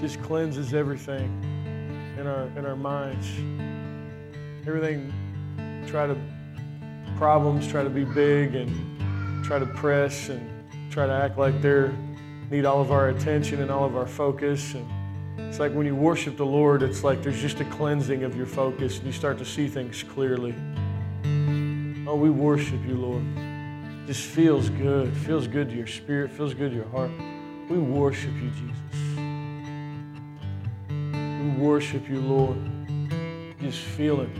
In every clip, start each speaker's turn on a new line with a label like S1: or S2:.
S1: just cleanses everything in our in our minds. Everything try to problems try to be big and try to press and try to act like they're need all of our attention and all of our focus and it's like when you worship the Lord, it's like there's just a cleansing of your focus and you start to see things clearly. Oh, we worship you, Lord. It just feels good. Feels good to your spirit, feels good to your heart. We worship you, Jesus. Worship you, Lord. Just feel it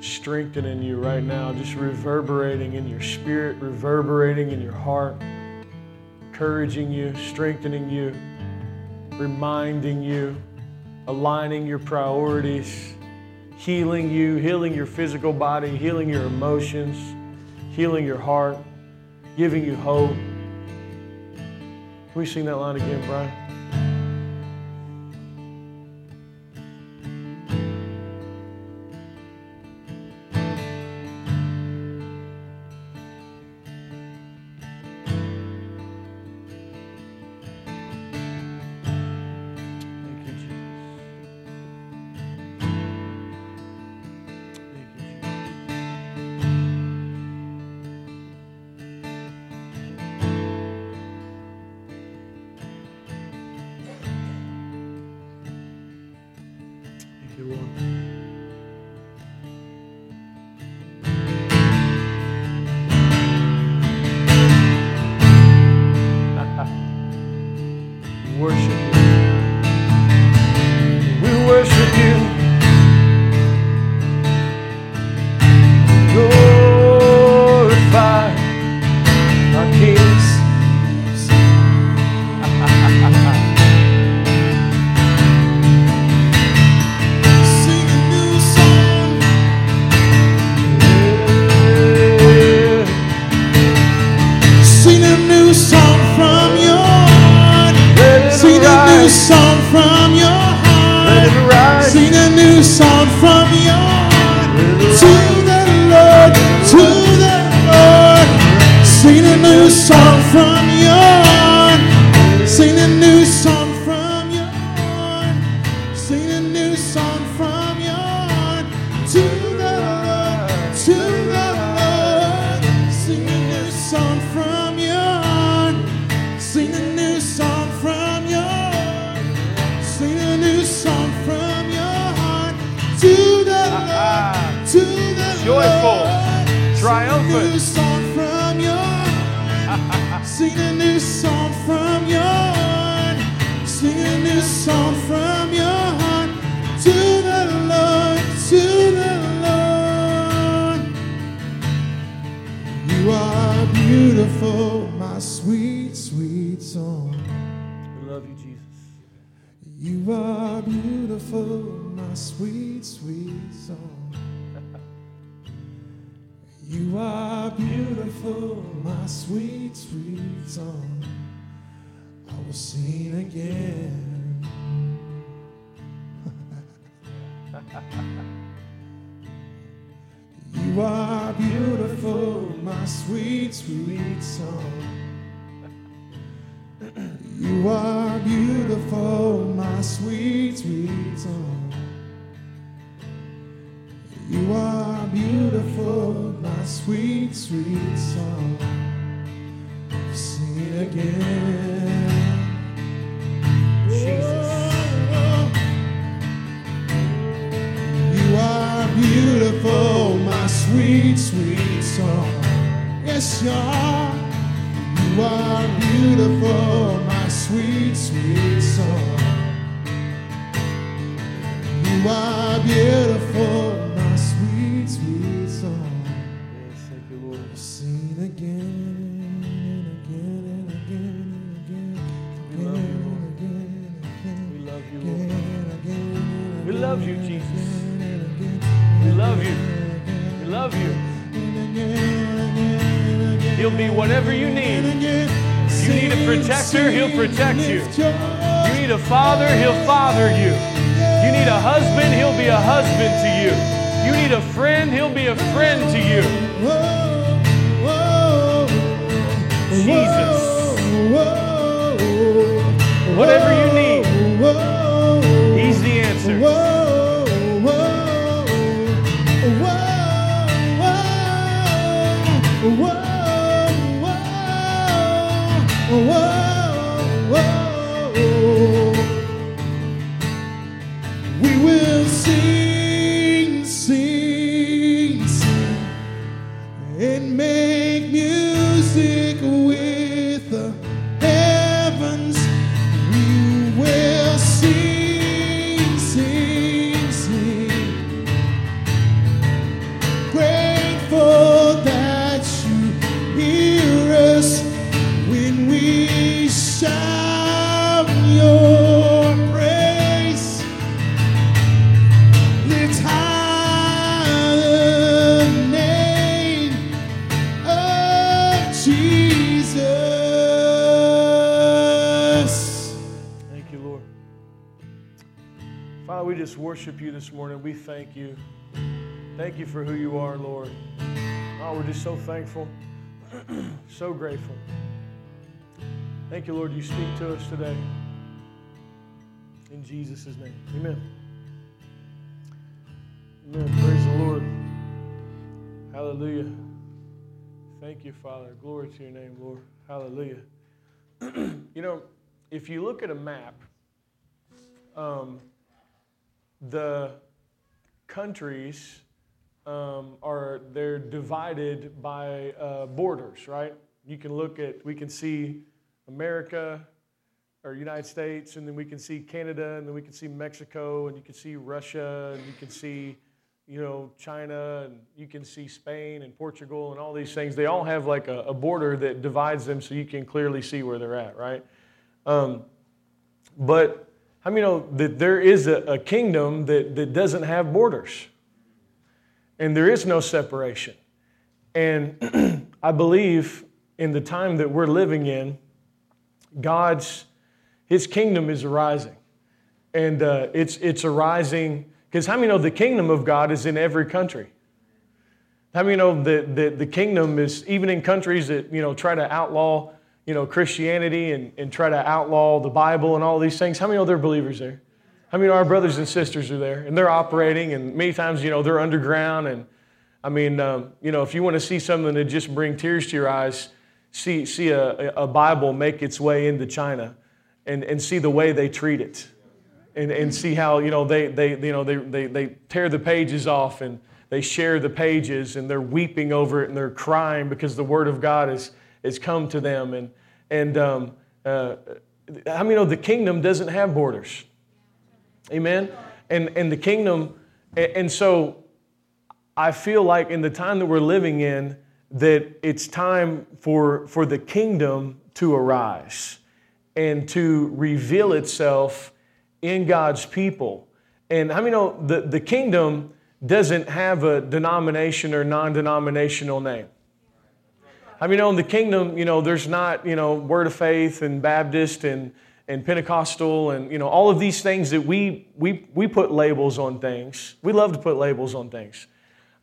S1: strengthening you right now, just reverberating in your spirit, reverberating in your heart, encouraging you, strengthening you, reminding you, aligning your priorities, healing you, healing your physical body, healing your emotions, healing your heart, giving you hope. Can we sing that line again, Brian? You
S2: are beautiful, my sweet, sweet song.
S1: You
S2: are beautiful, my sweet, sweet song. You are beautiful, my sweet, sweet song. Sing it again. Yes, you are. You are beautiful, my sweet, sweet
S1: protect you. You need a father, he'll father you. You need a husband, he'll be a husband to you. You need a friend, he'll be a friend to you. Jesus. Whatever you need. He's the answer.
S2: Whoa,
S1: worship you this morning. We thank you. Thank you for who you are, Lord. Oh, we're just so thankful, so grateful. Thank you, Lord, you speak to us today. In Jesus' name. Amen. Amen. Praise the Lord. Hallelujah. Thank you, Father. Glory to your name, Lord. Hallelujah. you know, if you look at a map, um, the countries um, are they're divided by uh, borders, right? You can look at we can see America or United States, and then we can see Canada, and then we can see Mexico, and you can see Russia, and you can see you know China, and you can see Spain and Portugal, and all these things. They all have like a, a border that divides them, so you can clearly see where they're at, right? Um, but how many know that there is a, a kingdom that, that doesn't have borders? And there is no separation. And I believe in the time that we're living in, God's, His kingdom is arising. And uh, it's, it's arising, because how many know the kingdom of God is in every country? How many know that the, the kingdom is, even in countries that, you know, try to outlaw, you know, Christianity and, and try to outlaw the Bible and all these things, how many know they're believers there? How many know our brothers and sisters are there? And they're operating, and many times, you know, they're underground. And I mean, um, you know, if you want to see something that just bring tears to your eyes, see, see a, a Bible make its way into China and, and see the way they treat it. And, and see how, you know, they, they, you know they, they, they tear the pages off and they share the pages and they're weeping over it and they're crying because the Word of God has, has come to them. And, and um, uh, how many know the kingdom doesn't have borders? Amen? And, and the kingdom, and, so I feel like in the time that we're living in, that it's time for, for the kingdom to arise and to reveal itself in God's people. And how many know the, the kingdom doesn't have a denomination or non denominational name? I mean, know in the kingdom, you know, there's not, you know, Word of Faith and Baptist and, and Pentecostal and, you know, all of these things that we, we, we put labels on things. We love to put labels on things.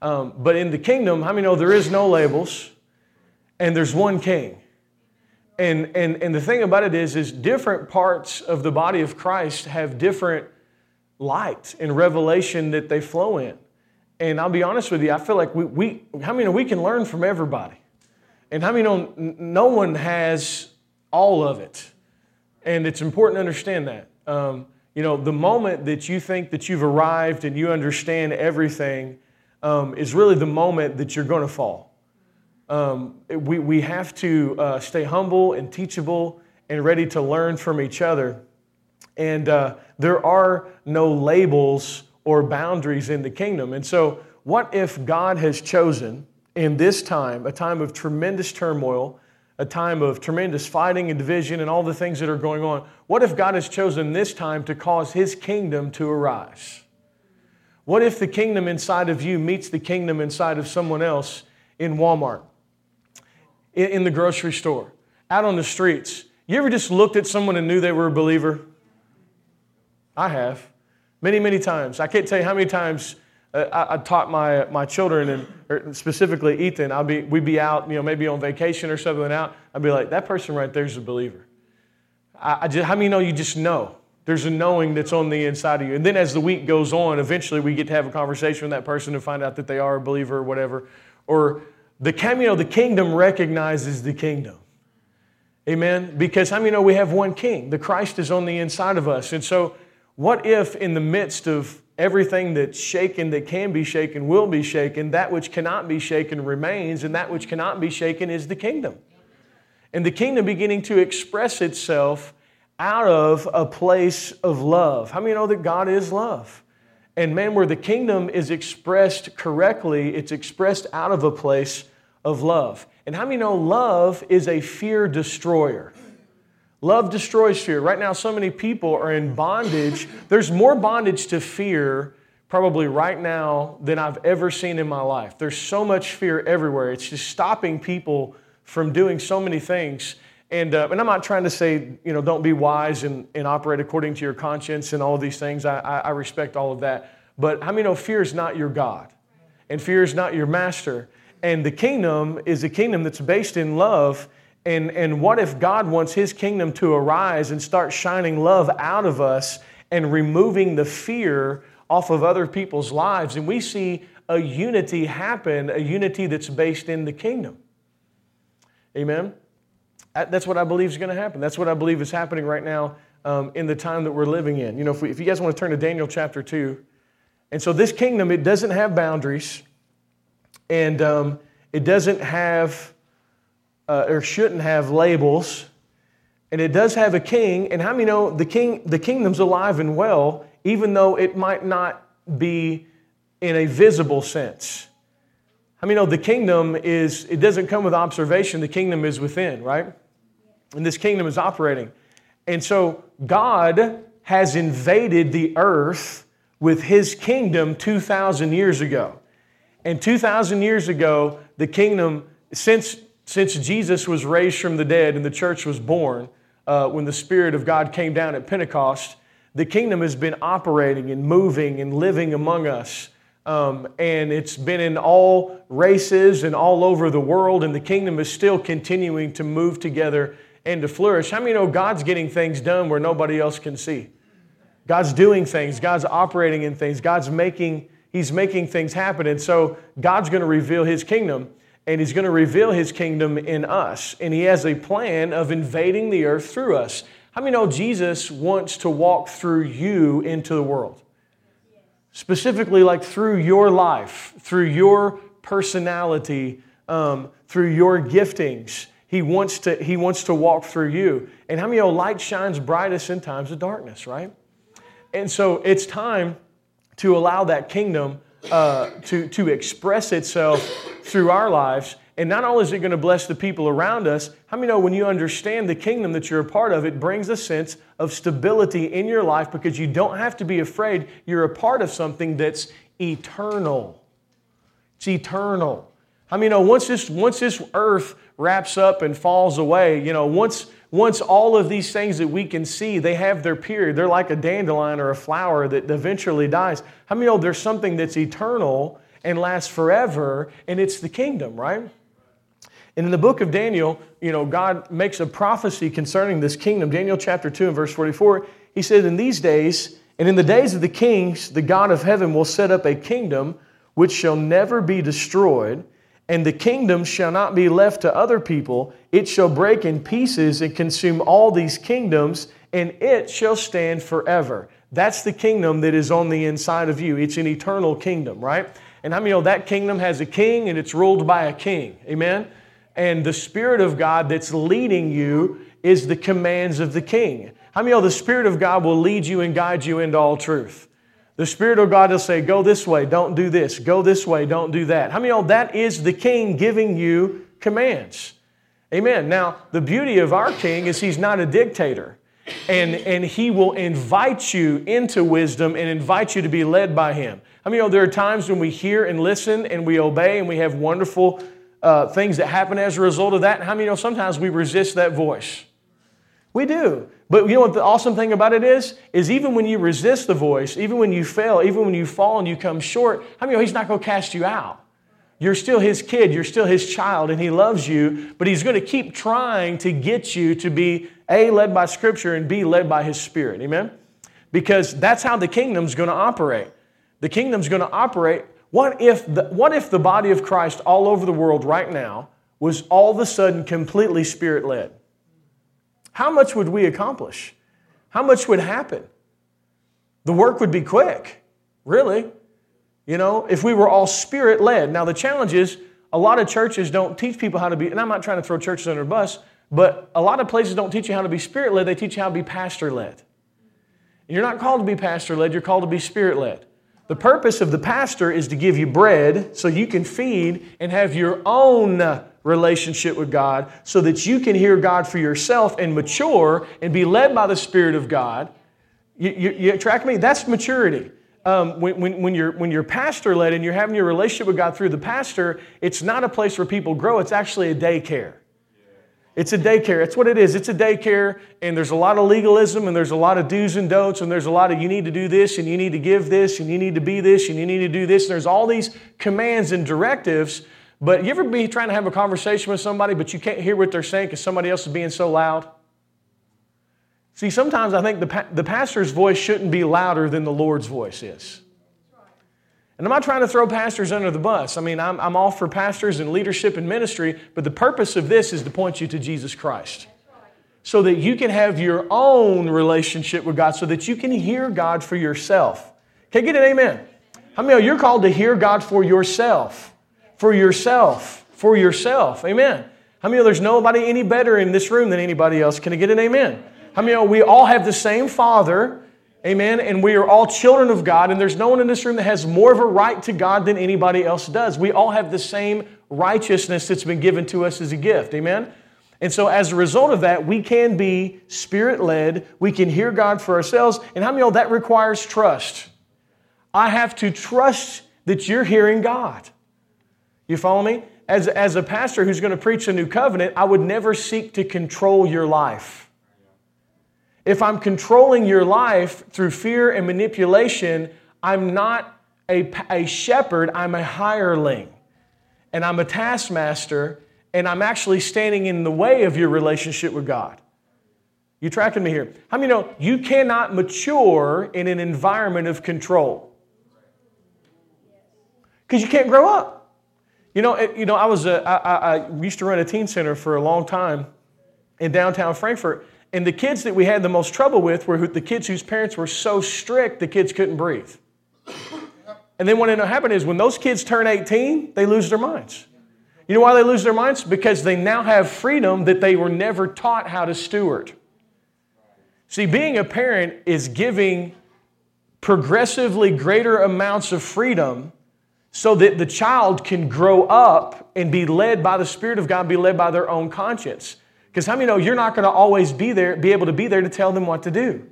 S1: Um, but in the kingdom, how many know there is no labels and there's one king? And, and, and the thing about it is, is different parts of the body of Christ have different light and revelation that they flow in. And I'll be honest with you, I feel like we, we how many we can learn from everybody? And how many know no one has all of it? And it's important to understand that. Um, you know, the moment that you think that you've arrived and you understand everything um, is really the moment that you're going to fall. Um, we, we have to uh, stay humble and teachable and ready to learn from each other. And uh, there are no labels or boundaries in the kingdom. And so, what if God has chosen in this time, a time of tremendous turmoil, a time of tremendous fighting and division and all the things that are going on? What if God has chosen this time to cause his kingdom to arise? What if the kingdom inside of you meets the kingdom inside of someone else in Walmart, in, the grocery store, out on the streets? You ever just looked at someone and knew they were a believer? I have. Many, many times. I can't tell you how many times Uh, I, I, taught my, my children, and or specifically Ethan, I'll be, we'd be out, you know, maybe on vacation or something out. I'd be like, that person right there is a believer. I, I just, how many know you just know? There's a knowing that's on the inside of you. And then as the week goes on, eventually we get to have a conversation with that person and find out that they are a believer or whatever. Or the you the kingdom recognizes the kingdom. Amen? Because how many know we have one king? The Christ is on the inside of us. And so, what if in the midst of everything that's shaken, that can be shaken, will be shaken, that which cannot be shaken remains, and that which cannot be shaken is the kingdom? And the kingdom beginning to express itself out of a place of love. How many know that God is love? And man, where the kingdom is expressed correctly, it's expressed out of a place of love. And how many know love is a fear destroyer? Love destroys fear. Right now, so many people are in bondage. There's more bondage to fear probably right now than I've ever seen in my life. There's so much fear everywhere. It's just stopping people from doing so many things. And, uh, and I'm not trying to say, you know, don't be wise and, and operate according to your conscience and all of these things. I, I, I respect all of that. But how many know fear is not your God? And fear is not your master. And the kingdom is a kingdom that's based in love. And, and what if God wants his kingdom to arise and start shining love out of us and removing the fear off of other people's lives? And we see a unity happen, a unity that's based in the kingdom. Amen? That's what I believe is going to happen. That's what I believe is happening right now um, in the time that we're living in. You know, if, we, if you guys want to turn to Daniel chapter 2. And so this kingdom, it doesn't have boundaries, and um, it doesn't have, uh, or shouldn't have labels, and it does have a king. And how many know the king? The kingdom's alive and well, even though it might not be in a visible sense. How many know the kingdom is? It doesn't come with observation. The kingdom is within, right? and this kingdom is operating. And so God has invaded the earth with his kingdom 2,000 years ago. And 2,000 years ago, the kingdom, since, since Jesus was raised from the dead and the church was born, uh, when the Spirit of God came down at Pentecost, the kingdom has been operating and moving and living among us. Um, and it's been in all races and all over the world, and the kingdom is still continuing to move together and to flourish. How many know God's getting things done where nobody else can see? God's doing things, God's operating in things, God's making, He's making things happen. And so God's going to reveal His kingdom, and He's going to reveal His kingdom in us. And He has a plan of invading the earth through us. How many know Jesus wants to walk through you into the world? Specifically, like through your life, through your personality, um, through your giftings. He wants to, he wants to walk through you. And how many know light shines brightest in times of darkness, right? And so it's time to allow that kingdom uh, to, to express itself through our lives. And not only is it going to bless the people around us, how many know when you understand the kingdom that you're a part of, it brings a sense of stability in your life because you don't have to be afraid you're a part of something that's eternal. It's eternal. Mean, you know, once this, once this earth wraps up and falls away, you know, once, once all of these things that we can see, they have their period. They're like a dandelion or a flower that eventually dies. How many know there's something that's eternal and lasts forever, and it's the kingdom, right? And in the book of Daniel, you know, God makes a prophecy concerning this kingdom. Daniel chapter 2 and verse 44, he said, In these days, and in the days of the kings, the God of heaven will set up a kingdom which shall never be destroyed and the kingdom shall not be left to other people. It shall break in pieces and consume all these kingdoms, and it shall stand forever. That's the kingdom that is on the inside of you. It's an eternal kingdom, right? And how many know that kingdom has a king and it's ruled by a king? Amen? And the Spirit of God that's leading you is the commands of the king. How many know the Spirit of God will lead you and guide you into all truth? The Spirit of God will say, Go this way, don't do this. Go this way, don't do that. How many know that is the King giving you commands? Amen. Now, the beauty of our King is He's not a dictator. And, and He will invite you into wisdom and invite you to be led by Him. I mean, you know, there are times when we hear and listen and we obey and we have wonderful uh, things that happen as a result of that. How many you know sometimes we resist that voice? We do. But you know what the awesome thing about it is? Is even when you resist the voice, even when you fail, even when you fall and you come short, how I many know he's not going to cast you out? You're still his kid, you're still his child, and he loves you, but he's going to keep trying to get you to be A, led by Scripture, and B, led by his Spirit. Amen? because that's how the kingdom's going to operate. The kingdom's going to operate. What if, the, what if the body of Christ all over the world right now was all of a sudden completely spirit led? How much would we accomplish? How much would happen? The work would be quick, really. You know, if we were all spirit led. Now, the challenge is a lot of churches don't teach people how to be, and I'm not trying to throw churches under a bus, but a lot of places don't teach you how to be spirit led, they teach you how to be pastor led. And you're not called to be pastor led, you're called to be spirit led. The purpose of the pastor is to give you bread so you can feed and have your own relationship with God so that you can hear God for yourself and mature and be led by the Spirit of God. You, you, you track me? That's maturity. Um, when, when, when, you're, when you're pastor led and you're having your relationship with God through the pastor, it's not a place where people grow, it's actually a daycare. It's a daycare. That's what it is. It's a daycare, and there's a lot of legalism, and there's a lot of do's and don'ts, and there's a lot of you need to do this, and you need to give this, and you need to be this, and you need to do this. And there's all these commands and directives. But you ever be trying to have a conversation with somebody, but you can't hear what they're saying because somebody else is being so loud? See, sometimes I think the, the pastor's voice shouldn't be louder than the Lord's voice is. And I'm not trying to throw pastors under the bus. I mean, I'm, I'm all for pastors and leadership and ministry, but the purpose of this is to point you to Jesus Christ. So that you can have your own relationship with God, so that you can hear God for yourself. Can I get an amen? How many of you are called to hear God for yourself? For yourself. For yourself. Amen. How many of you, there's nobody any better in this room than anybody else? Can I get an amen? How many of you, we all have the same Father Amen. And we are all children of God, and there's no one in this room that has more of a right to God than anybody else does. We all have the same righteousness that's been given to us as a gift. Amen. And so, as a result of that, we can be spirit led. We can hear God for ourselves. And how many of that requires trust? I have to trust that you're hearing God. You follow me? As, as a pastor who's going to preach a new covenant, I would never seek to control your life. If I'm controlling your life through fear and manipulation, I'm not a, a shepherd, I'm a hireling. And I'm a taskmaster, and I'm actually standing in the way of your relationship with God. You tracking me here? How many know you cannot mature in an environment of control? Because you can't grow up. You know, it, you know, I was a, I, I, I used to run a teen center for a long time in downtown Frankfort, and the kids that we had the most trouble with were the kids whose parents were so strict the kids couldn't breathe. And then what ended up happening is when those kids turn 18, they lose their minds. You know why they lose their minds? Because they now have freedom that they were never taught how to steward. See, being a parent is giving progressively greater amounts of freedom so that the child can grow up and be led by the Spirit of God, be led by their own conscience. Because how many know you're not going to always be there, be able to be there to tell them what to do?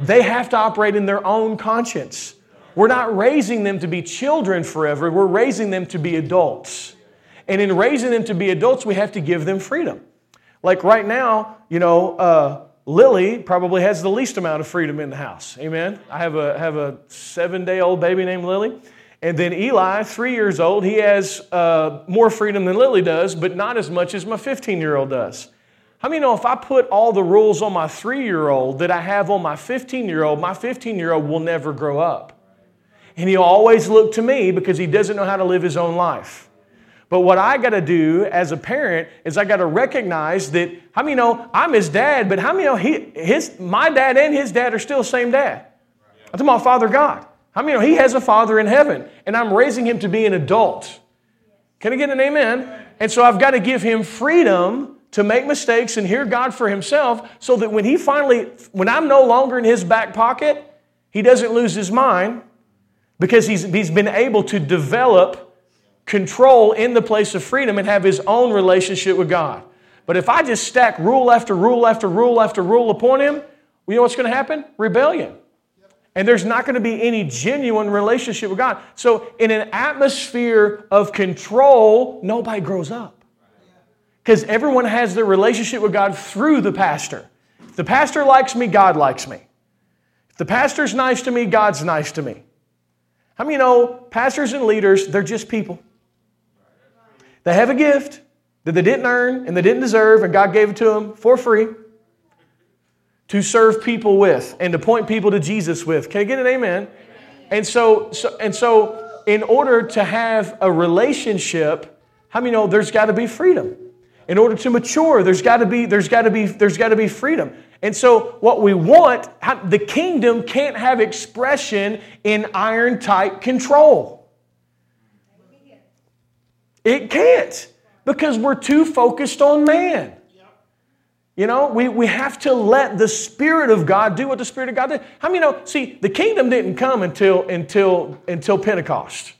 S1: They have to operate in their own conscience. We're not raising them to be children forever, we're raising them to be adults. And in raising them to be adults, we have to give them freedom. Like right now, you know, uh, Lily probably has the least amount of freedom in the house. Amen. I have a have a seven day old baby named Lily, and then Eli, three years old, he has uh, more freedom than Lily does, but not as much as my 15 year old does. How many know if I put all the rules on my three year old that I have on my 15 year old, my 15 year old will never grow up. And he'll always look to me because he doesn't know how to live his own life. But what I got to do as a parent is I got to recognize that, how many know I'm his dad, but how many know he, his, my dad and his dad are still the same dad? I'm talking about Father God. How many know he has a father in heaven and I'm raising him to be an adult? Can I get an amen? And so I've got to give him freedom to make mistakes and hear God for himself so that when he finally, when I'm no longer in his back pocket, he doesn't lose his mind because he's, he's been able to develop control in the place of freedom and have his own relationship with God. But if I just stack rule after rule after rule after rule upon him, you know what's going to happen? Rebellion. And there's not going to be any genuine relationship with God. So, in an atmosphere of control, nobody grows up. Because everyone has their relationship with God through the pastor. If the pastor likes me, God likes me. If the pastor's nice to me, God's nice to me. How many know pastors and leaders, they're just people? They have a gift that they didn't earn and they didn't deserve, and God gave it to them for free. to serve people with and to point people to Jesus with. Can I get an amen? And so, so and so in order to have a relationship, how many know there's got to be freedom? In order to mature, there's got to be there's got to be there's got to be freedom. And so what we want, the kingdom can't have expression in iron tight control. It can't because we're too focused on man. You know, we, we have to let the Spirit of God do what the Spirit of God did. How many know? See, the kingdom didn't come until, until, until Pentecost.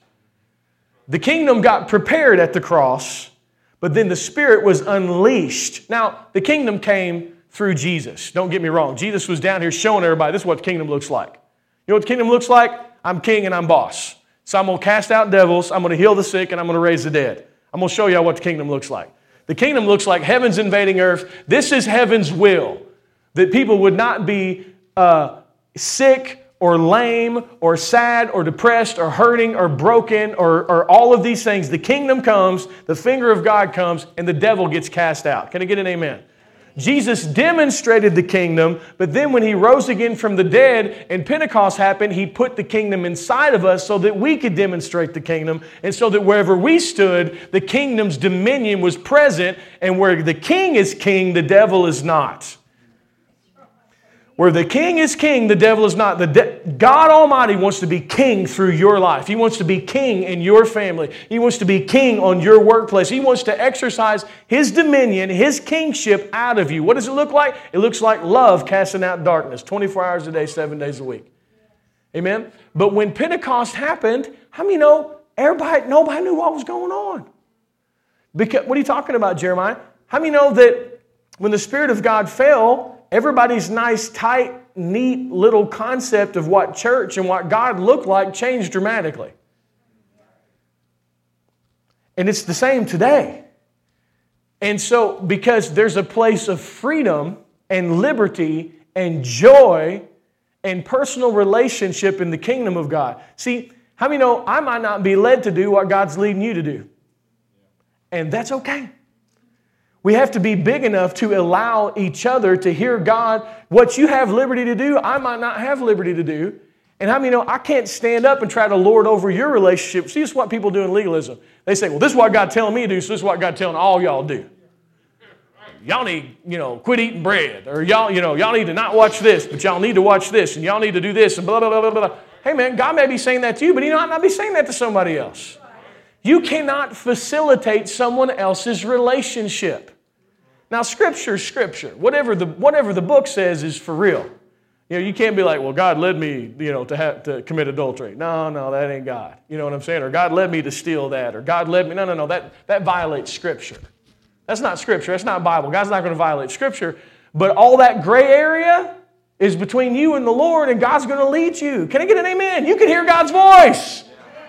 S1: The kingdom got prepared at the cross, but then the Spirit was unleashed. Now, the kingdom came through Jesus. Don't get me wrong. Jesus was down here showing everybody this is what the kingdom looks like. You know what the kingdom looks like? I'm king and I'm boss. So I'm going to cast out devils, I'm going to heal the sick, and I'm going to raise the dead. I'm going to show y'all what the kingdom looks like. The kingdom looks like heaven's invading earth. This is heaven's will that people would not be uh, sick or lame or sad or depressed or hurting or broken or, or all of these things. The kingdom comes, the finger of God comes, and the devil gets cast out. Can I get an amen? Jesus demonstrated the kingdom, but then when he rose again from the dead and Pentecost happened, he put the kingdom inside of us so that we could demonstrate the kingdom and so that wherever we stood, the kingdom's dominion was present, and where the king is king, the devil is not. Where the king is king, the devil is not. The de- God Almighty wants to be king through your life. He wants to be king in your family. He wants to be king on your workplace. He wants to exercise his dominion, his kingship out of you. What does it look like? It looks like love casting out darkness 24 hours a day, seven days a week. Amen? But when Pentecost happened, how many know everybody, nobody knew what was going on? Because, what are you talking about, Jeremiah? How many know that when the Spirit of God fell, everybody's nice, tight, neat little concept of what church and what God looked like changed dramatically. And it's the same today. And so, because there's a place of freedom and liberty and joy and personal relationship in the kingdom of God. See, how many know I might not be led to do what God's leading you to do? And that's okay. We have to be big enough to allow each other to hear God. What you have liberty to do, I might not have liberty to do. And how many know I can't stand up and try to lord over your relationship? See, this is what people do in legalism. They say, well, this is what God telling me to do, so this is what God telling all y'all to do. Y'all need, you know, quit eating bread. Or y'all, you know, y'all need to not watch this, but y'all need to watch this, and y'all need to do this, and blah, blah, blah, blah, blah. Hey man, God may be saying that to you, but he might not be saying that to somebody else. You cannot facilitate someone else's relationship. Now, Scripture, is Scripture. Whatever the, whatever the book says is for real. You know, you can't be like, well, God led me, you know, to, have, to commit adultery. No, no, that ain't God. You know what I'm saying? Or God led me to steal that. Or God led me. No, no, no. That, that violates Scripture. That's not Scripture. That's not Bible. God's not going to violate Scripture. But all that gray area is between you and the Lord, and God's going to lead you. Can I get an amen? You can hear God's voice.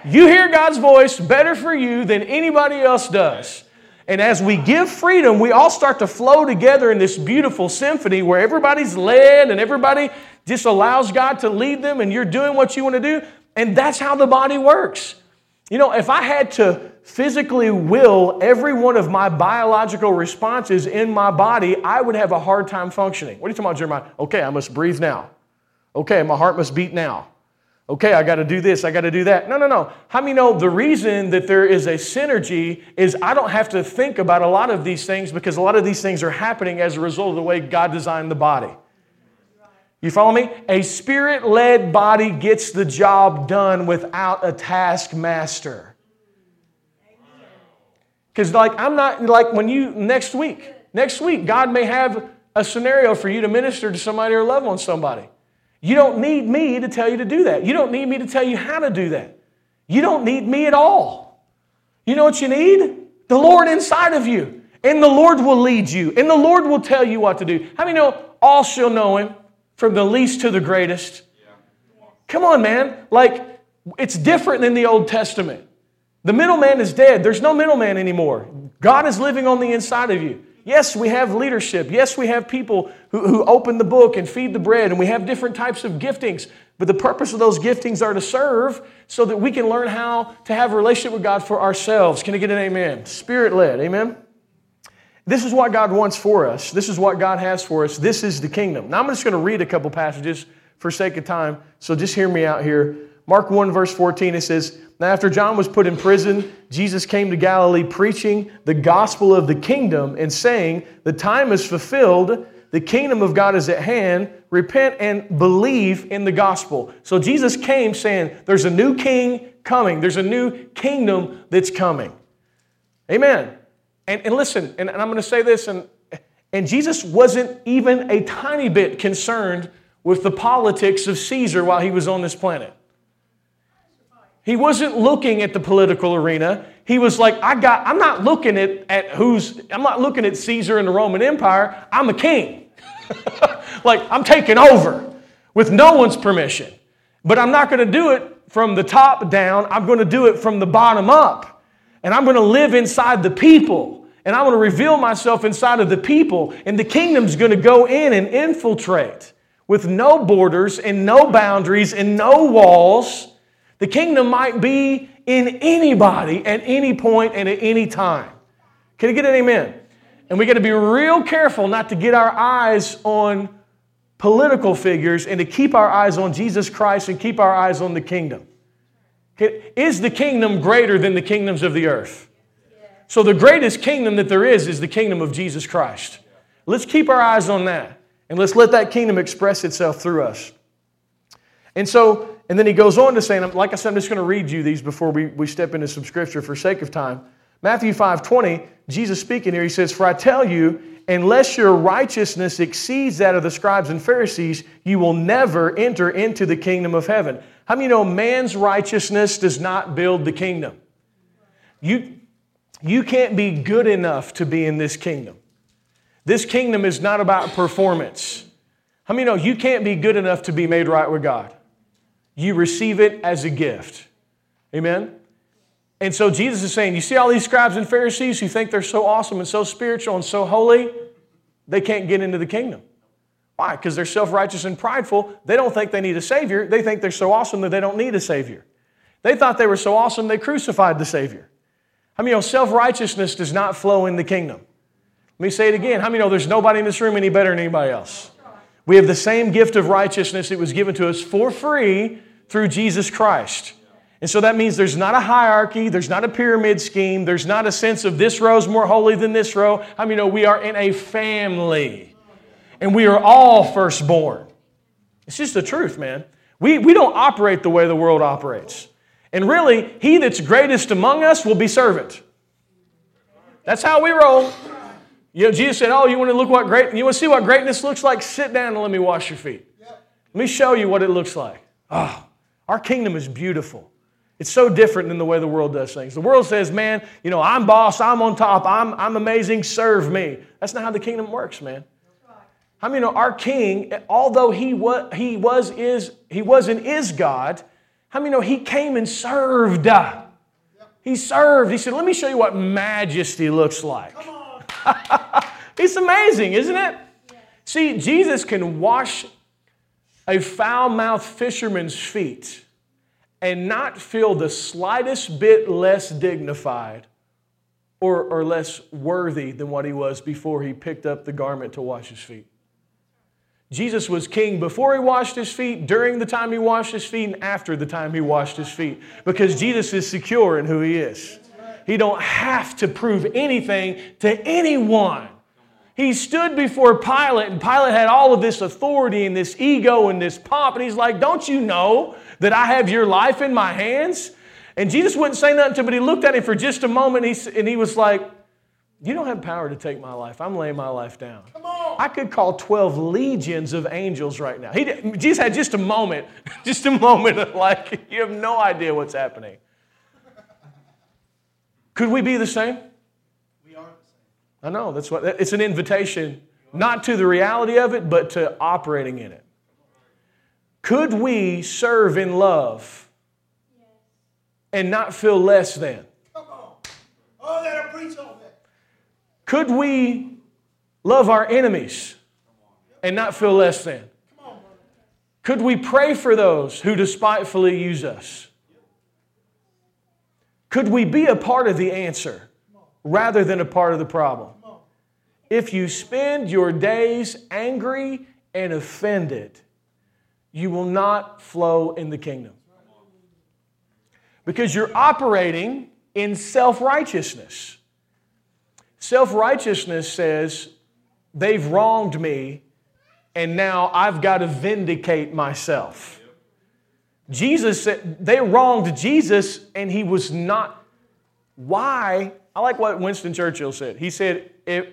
S1: You hear God's voice better for you than anybody else does. And as we give freedom, we all start to flow together in this beautiful symphony where everybody's led and everybody just allows God to lead them and you're doing what you want to do. And that's how the body works. You know, if I had to physically will every one of my biological responses in my body, I would have a hard time functioning. What are you talking about, Jeremiah? Okay, I must breathe now. Okay, my heart must beat now okay, I got to do this, I got to do that. No, no, no. How many know the reason that there is a synergy is I don't have to think about a lot of these things because a lot of these things are happening as a result of the way God designed the body. You follow me? A spirit led body gets the job done without a taskmaster. Because, like, I'm not, like, when you, next week, next week, God may have a scenario for you to minister to somebody or love on somebody. You don't need me to tell you to do that. You don't need me to tell you how to do that. You don't need me at all. You know what you need? The Lord inside of you. And the Lord will lead you. And the Lord will tell you what to do. How many know all shall know Him from the least to the greatest? Come on, man. Like, it's different than the Old Testament. The middleman is dead. There's no middleman anymore. God is living on the inside of you. Yes, we have leadership. Yes, we have people who, who open the book and feed the bread, and we have different types of giftings. But the purpose of those giftings are to serve so that we can learn how to have a relationship with God for ourselves. Can I get an amen? Spirit led, amen? this is what God wants for us. This is what God has for us. This is the kingdom. Now I'm just going to read a couple passages for sake of time. So just hear me out here. Mark 1, verse 14, it says, Now after John was put in prison, Jesus came to Galilee preaching the gospel of the kingdom and saying, The time is fulfilled, the kingdom of God is at hand. Repent and believe in the gospel. So Jesus came saying, There's a new king coming, there's a new kingdom that's coming. Amen. And, and listen, and, and I'm going to say this, and, and Jesus wasn't even a tiny bit concerned with the politics of Caesar while he was on this planet. He wasn't looking at the political arena. He was like, I got, I'm not looking at, at who's, I'm not looking at Caesar and the Roman Empire. I'm a king. like, I'm taking over with no one's permission. But I'm not going to do it from the top down. I'm going to do it from the bottom up. And I'm going to live inside the people. And I'm going to reveal myself inside of the people. And the kingdom's going to go in and infiltrate with no borders and no boundaries and no walls the kingdom might be in anybody at any point and at any time. Can you get an amen? And we got to be real careful not to get our eyes on political figures and to keep our eyes on Jesus Christ and keep our eyes on the kingdom. Is the kingdom greater than the kingdoms of the earth? So, the greatest kingdom that there is is the kingdom of Jesus Christ. Let's keep our eyes on that and let's let that kingdom express itself through us. And so, and then he goes on to say, and like I said, I'm just going to read you these before we, we step into some scripture for sake of time. Matthew 5 20, Jesus speaking here, he says, For I tell you, unless your righteousness exceeds that of the scribes and Pharisees, you will never enter into the kingdom of heaven. How many know man's righteousness does not build the kingdom? You, you can't be good enough to be in this kingdom. This kingdom is not about performance. How many know you can't be good enough to be made right with God? You receive it as a gift. Amen? And so Jesus is saying, You see all these scribes and Pharisees who think they're so awesome and so spiritual and so holy, they can't get into the kingdom. Why? Because they're self righteous and prideful. They don't think they need a Savior. They think they're so awesome that they don't need a Savior. They thought they were so awesome they crucified the Savior. How many know self righteousness does not flow in the kingdom? Let me say it again. How many know there's nobody in this room any better than anybody else? We have the same gift of righteousness that was given to us for free through Jesus Christ. And so that means there's not a hierarchy, there's not a pyramid scheme, there's not a sense of this row is more holy than this row. I mean, know we are in a family, and we are all firstborn. It's just the truth, man. We, we don't operate the way the world operates. And really, he that's greatest among us will be servant. That's how we roll. You know, Jesus said, Oh, you want to look what great you want to see what greatness looks like? Sit down and let me wash your feet. Let me show you what it looks like. Oh, our kingdom is beautiful. It's so different than the way the world does things. The world says, man, you know, I'm boss, I'm on top, I'm, I'm amazing, serve me. That's not how the kingdom works, man. I mean, our king, although he was, he was, is, he was and is God, how many know he came and served? He served. He said, let me show you what majesty looks like. it's amazing, isn't it? See, Jesus can wash a foul mouthed fisherman's feet and not feel the slightest bit less dignified or, or less worthy than what he was before he picked up the garment to wash his feet. Jesus was king before he washed his feet, during the time he washed his feet, and after the time he washed his feet because Jesus is secure in who he is. He don't have to prove anything to anyone. He stood before Pilate, and Pilate had all of this authority and this ego and this pomp. And he's like, Don't you know that I have your life in my hands? And Jesus wouldn't say nothing to him, but he looked at him for just a moment and he, and he was like, You don't have power to take my life. I'm laying my life down. I could call 12 legions of angels right now. He Jesus had just a moment, just a moment of like, you have no idea what's happening. Could we be the same? I know, that's what it's an invitation not to the reality of it, but to operating in it. Could we serve in love and not feel less than? Oh, that'll preach on that. Could we love our enemies and not feel less than? Could we pray for those who despitefully use us? Could we be a part of the answer rather than a part of the problem? If you spend your days angry and offended, you will not flow in the kingdom. Because you're operating in self righteousness. Self righteousness says, they've wronged me, and now I've got to vindicate myself. Jesus said, they wronged Jesus, and he was not. Why? I like what Winston Churchill said. He said, if,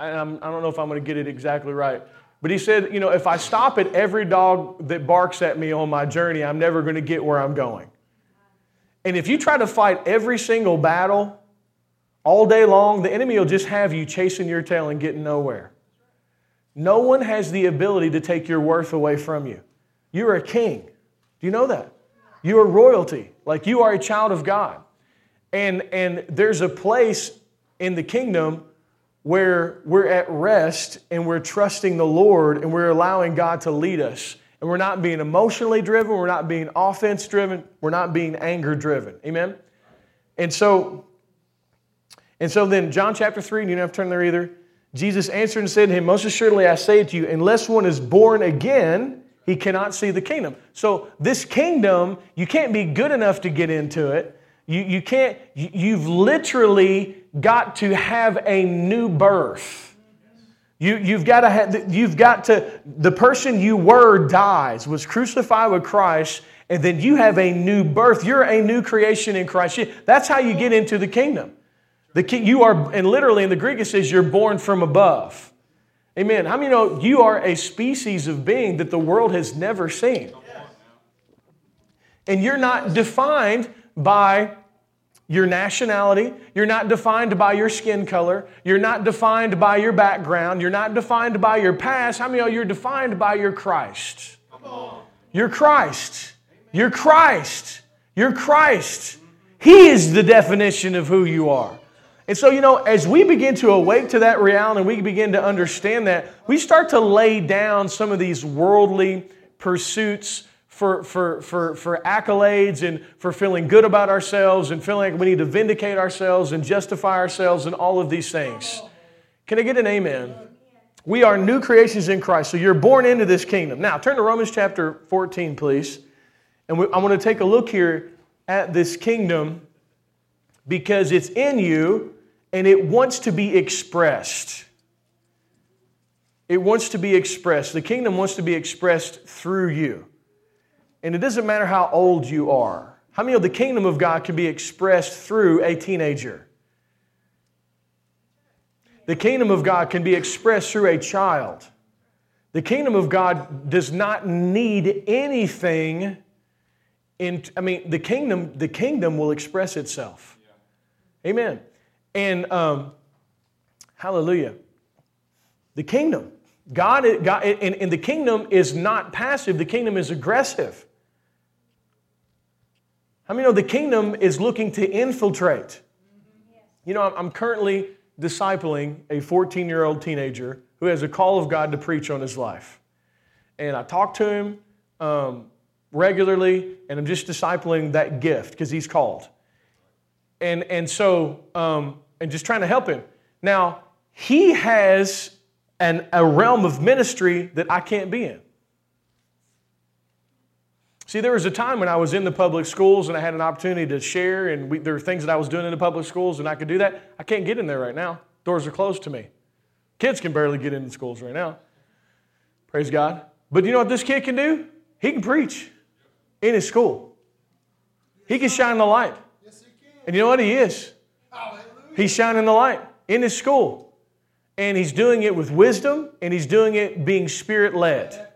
S1: I don't know if I'm going to get it exactly right, but he said, you know, if I stop at every dog that barks at me on my journey, I'm never going to get where I'm going. And if you try to fight every single battle all day long, the enemy will just have you chasing your tail and getting nowhere. No one has the ability to take your worth away from you. You're a king. Do you know that? You are royalty. Like you are a child of God. And, and there's a place in the kingdom where we're at rest and we're trusting the Lord and we're allowing God to lead us. And we're not being emotionally driven, we're not being offense driven, we're not being anger driven. Amen? And so, and so then John chapter 3, and you don't have to turn there either. Jesus answered and said to him, Most assuredly I say to you, unless one is born again, he cannot see the kingdom. So this kingdom, you can't be good enough to get into it. You, you can't, you've literally got to have a new birth. You, you've got to have, you've got to, the person you were dies, was crucified with Christ, and then you have a new birth. You're a new creation in Christ. That's how you get into the kingdom. The you are, and literally in the Greek it says you're born from above. Amen. How many know you are a species of being that the world has never seen? And you're not defined by your nationality. You're not defined by your skin color. You're not defined by your background. You're not defined by your past. How many of you you're defined by your Christ? You're Christ. You're Christ. You're Christ. He is the definition of who you are. And so, you know, as we begin to awake to that reality and we begin to understand that, we start to lay down some of these worldly pursuits for, for, for, for accolades and for feeling good about ourselves and feeling like we need to vindicate ourselves and justify ourselves and all of these things. Can I get an amen? We are new creations in Christ. So you're born into this kingdom. Now, turn to Romans chapter 14, please. And we, I want to take a look here at this kingdom because it's in you and it wants to be expressed. It wants to be expressed. The kingdom wants to be expressed through you. And it doesn't matter how old you are. How many of the kingdom of God can be expressed through a teenager? The kingdom of God can be expressed through a child. The kingdom of God does not need anything in I mean the kingdom the kingdom will express itself. Amen. And um, hallelujah. The kingdom. God, God and, and the kingdom is not passive, the kingdom is aggressive. How many know the kingdom is looking to infiltrate? You know, I'm currently discipling a 14 year old teenager who has a call of God to preach on his life. And I talk to him um, regularly, and I'm just discipling that gift because he's called. And, and so, um, and just trying to help him. Now, he has an, a realm of ministry that I can't be in. See, there was a time when I was in the public schools and I had an opportunity to share, and we, there were things that I was doing in the public schools, and I could do that. I can't get in there right now. Doors are closed to me. Kids can barely get into schools right now. Praise God. But you know what this kid can do? He can preach in his school. He can shine the light. And you know what he is? He's shining the light in his school. And he's doing it with wisdom, and he's doing it being spirit led.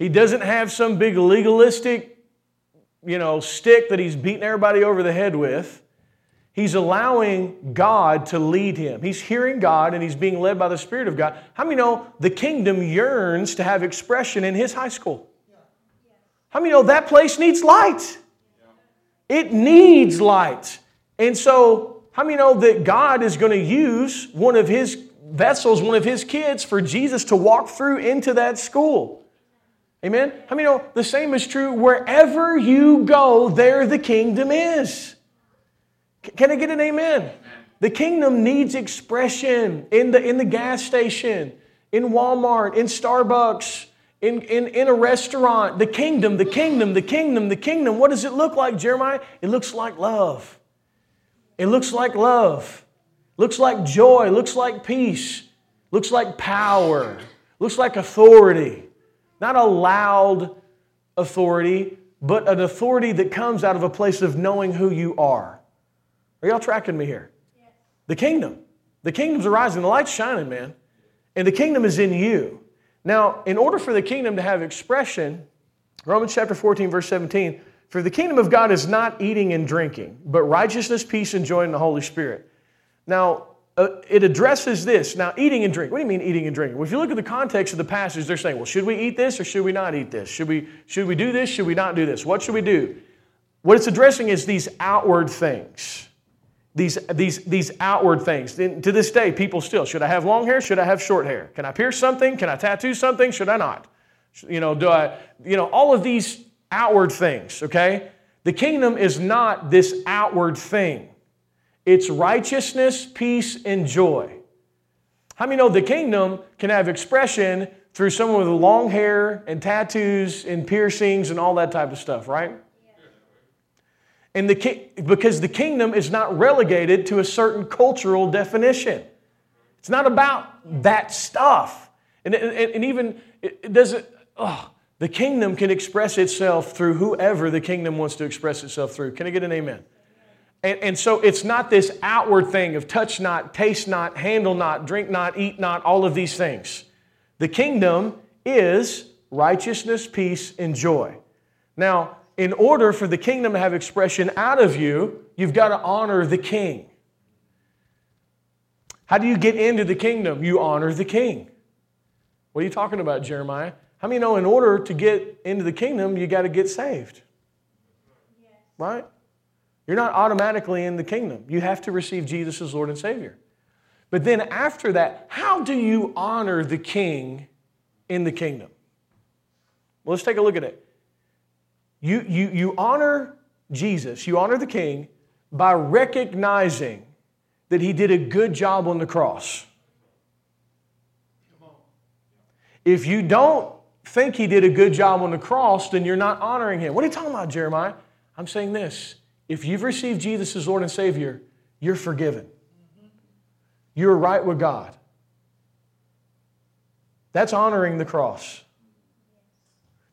S1: He doesn't have some big legalistic, you know, stick that he's beating everybody over the head with. He's allowing God to lead him. He's hearing God and he's being led by the Spirit of God. How many know the kingdom yearns to have expression in his high school? How many know that place needs light? It needs light. And so, how many know that God is going to use one of his vessels, one of his kids, for Jesus to walk through into that school? Amen? How many know the same is true wherever you go, there the kingdom is? Can I get an amen? The kingdom needs expression in the, in the gas station, in Walmart, in Starbucks, in, in, in a restaurant. The kingdom, the kingdom, the kingdom, the kingdom. What does it look like, Jeremiah? It looks like love. It looks like love. Looks like joy. Looks like peace. Looks like power. Looks like authority. Not a loud authority, but an authority that comes out of a place of knowing who you are. Are y'all tracking me here? The kingdom. The kingdom's arising, the light's shining, man. And the kingdom is in you. Now, in order for the kingdom to have expression, Romans chapter 14, verse 17, for the kingdom of God is not eating and drinking, but righteousness, peace, and joy in the Holy Spirit. Now, uh, it addresses this. Now, eating and drinking. What do you mean eating and drinking? Well, if you look at the context of the passage, they're saying, well, should we eat this or should we not eat this? Should we, should we do this? Should we not do this? What should we do? What it's addressing is these outward things. These, these, these outward things. And to this day, people still, should I have long hair? Should I have short hair? Can I pierce something? Can I tattoo something? Should I not? You know, do I, you know, all of these outward things, okay? The kingdom is not this outward thing. It's righteousness, peace, and joy. How many know the kingdom can have expression through someone with long hair and tattoos and piercings and all that type of stuff, right? And the because the kingdom is not relegated to a certain cultural definition. It's not about that stuff. And, and, and even, it doesn't, oh, the kingdom can express itself through whoever the kingdom wants to express itself through. Can I get an amen? And, and so it's not this outward thing of touch not, taste not, handle not, drink not, eat not, all of these things. The kingdom is righteousness, peace, and joy. Now, in order for the kingdom to have expression out of you, you've got to honor the king. How do you get into the kingdom? You honor the king. What are you talking about, Jeremiah? How many know in order to get into the kingdom, you got to get saved? Yes. Right? You're not automatically in the kingdom. You have to receive Jesus as Lord and Savior. But then after that, how do you honor the king in the kingdom? Well, let's take a look at it. You, you, you honor Jesus, you honor the King by recognizing that he did a good job on the cross. If you don't think he did a good job on the cross, then you're not honoring him. What are you talking about, Jeremiah? I'm saying this. If you've received Jesus as Lord and Savior, you're forgiven. You're right with God. That's honoring the cross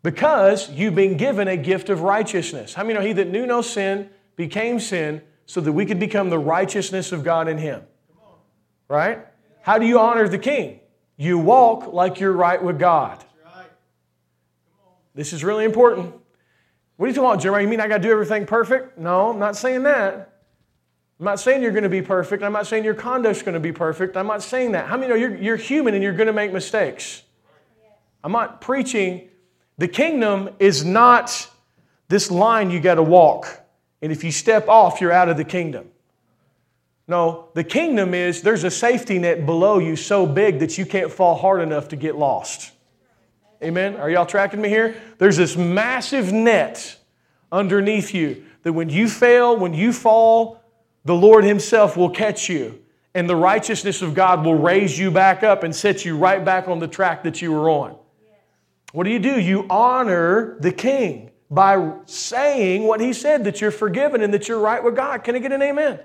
S1: because you've been given a gift of righteousness. How many know he that knew no sin became sin so that we could become the righteousness of God in him? Right? How do you honor the king? You walk like you're right with God. This is really important. What are you talking about, Jeremiah? You mean I got to do everything perfect? No, I'm not saying that. I'm not saying you're going to be perfect. I'm not saying your conduct's going to be perfect. I'm not saying that. How many know you're, you're human and you're going to make mistakes? I'm not preaching the kingdom is not this line you got to walk, and if you step off, you're out of the kingdom. No, the kingdom is there's a safety net below you so big that you can't fall hard enough to get lost. Amen? Are y'all tracking me here? There's this massive net underneath you that when you fail, when you fall, the Lord Himself will catch you, and the righteousness of God will raise you back up and set you right back on the track that you were on. What do you do? You honor the king by saying what he said that you're forgiven and that you're right with God. Can I get an amen?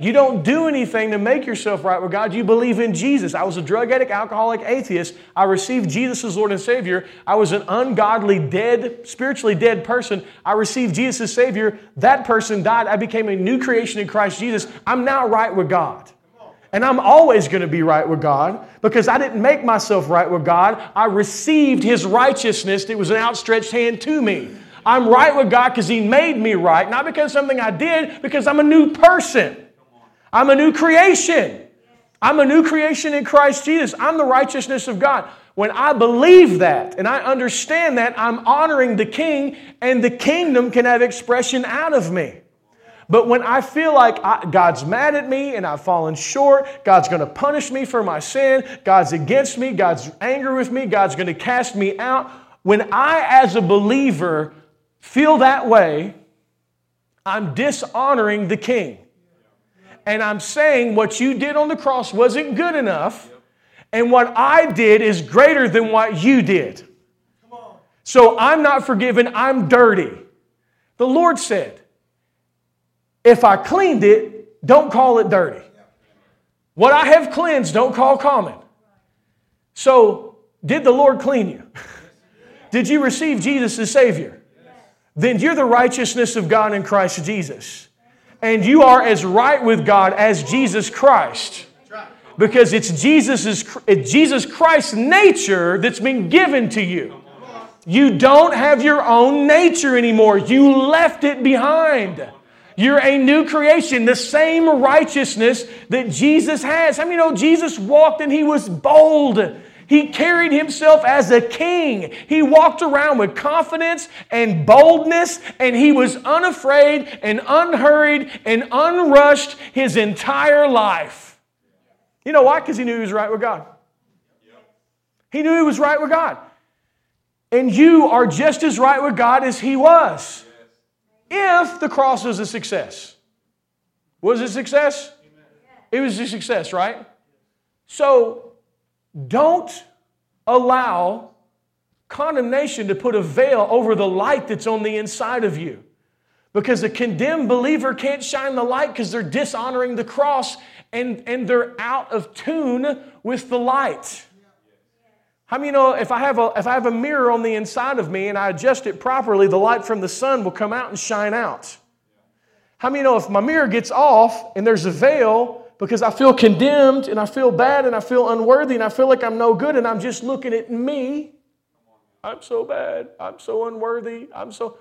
S1: You don't do anything to make yourself right with God. You believe in Jesus. I was a drug addict, alcoholic, atheist. I received Jesus as Lord and Savior. I was an ungodly, dead, spiritually dead person. I received Jesus as Savior. That person died. I became a new creation in Christ Jesus. I'm now right with God. And I'm always going to be right with God because I didn't make myself right with God. I received His righteousness. It was an outstretched hand to me. I'm right with God because He made me right, not because something I did, because I'm a new person. I'm a new creation. I'm a new creation in Christ Jesus. I'm the righteousness of God. When I believe that and I understand that, I'm honoring the King, and the kingdom can have expression out of me. But when I feel like I, God's mad at me and I've fallen short, God's going to punish me for my sin, God's against me, God's angry with me, God's going to cast me out, when I, as a believer, feel that way, I'm dishonoring the king. And I'm saying what you did on the cross wasn't good enough, and what I did is greater than what you did. So I'm not forgiven, I'm dirty. The Lord said, if I cleaned it, don't call it dirty. What I have cleansed, don't call common. So, did the Lord clean you? did you receive Jesus as Savior? Then you're the righteousness of God in Christ Jesus. And you are as right with God as Jesus Christ. Because it's Jesus' it's Jesus Christ's nature that's been given to you. You don't have your own nature anymore. You left it behind. You're a new creation, the same righteousness that Jesus has. I mean, you know, Jesus walked and he was bold. He carried himself as a king. He walked around with confidence and boldness, and he was unafraid and unhurried and unrushed his entire life. You know why? Because he knew he was right with God. He knew he was right with God. And you are just as right with God as he was if the cross was a success. Was it a success? It was a success, right? So don't allow condemnation to put a veil over the light that's on the inside of you. Because a condemned believer can't shine the light because they're dishonoring the cross and, and they're out of tune with the light. How many you know if I, have a, if I have a mirror on the inside of me and I adjust it properly, the light from the sun will come out and shine out? How many know if my mirror gets off and there's a veil because I feel condemned and I feel bad and I feel unworthy and I feel like I'm no good and I'm just looking at me? I'm so bad. I'm so unworthy. I'm so.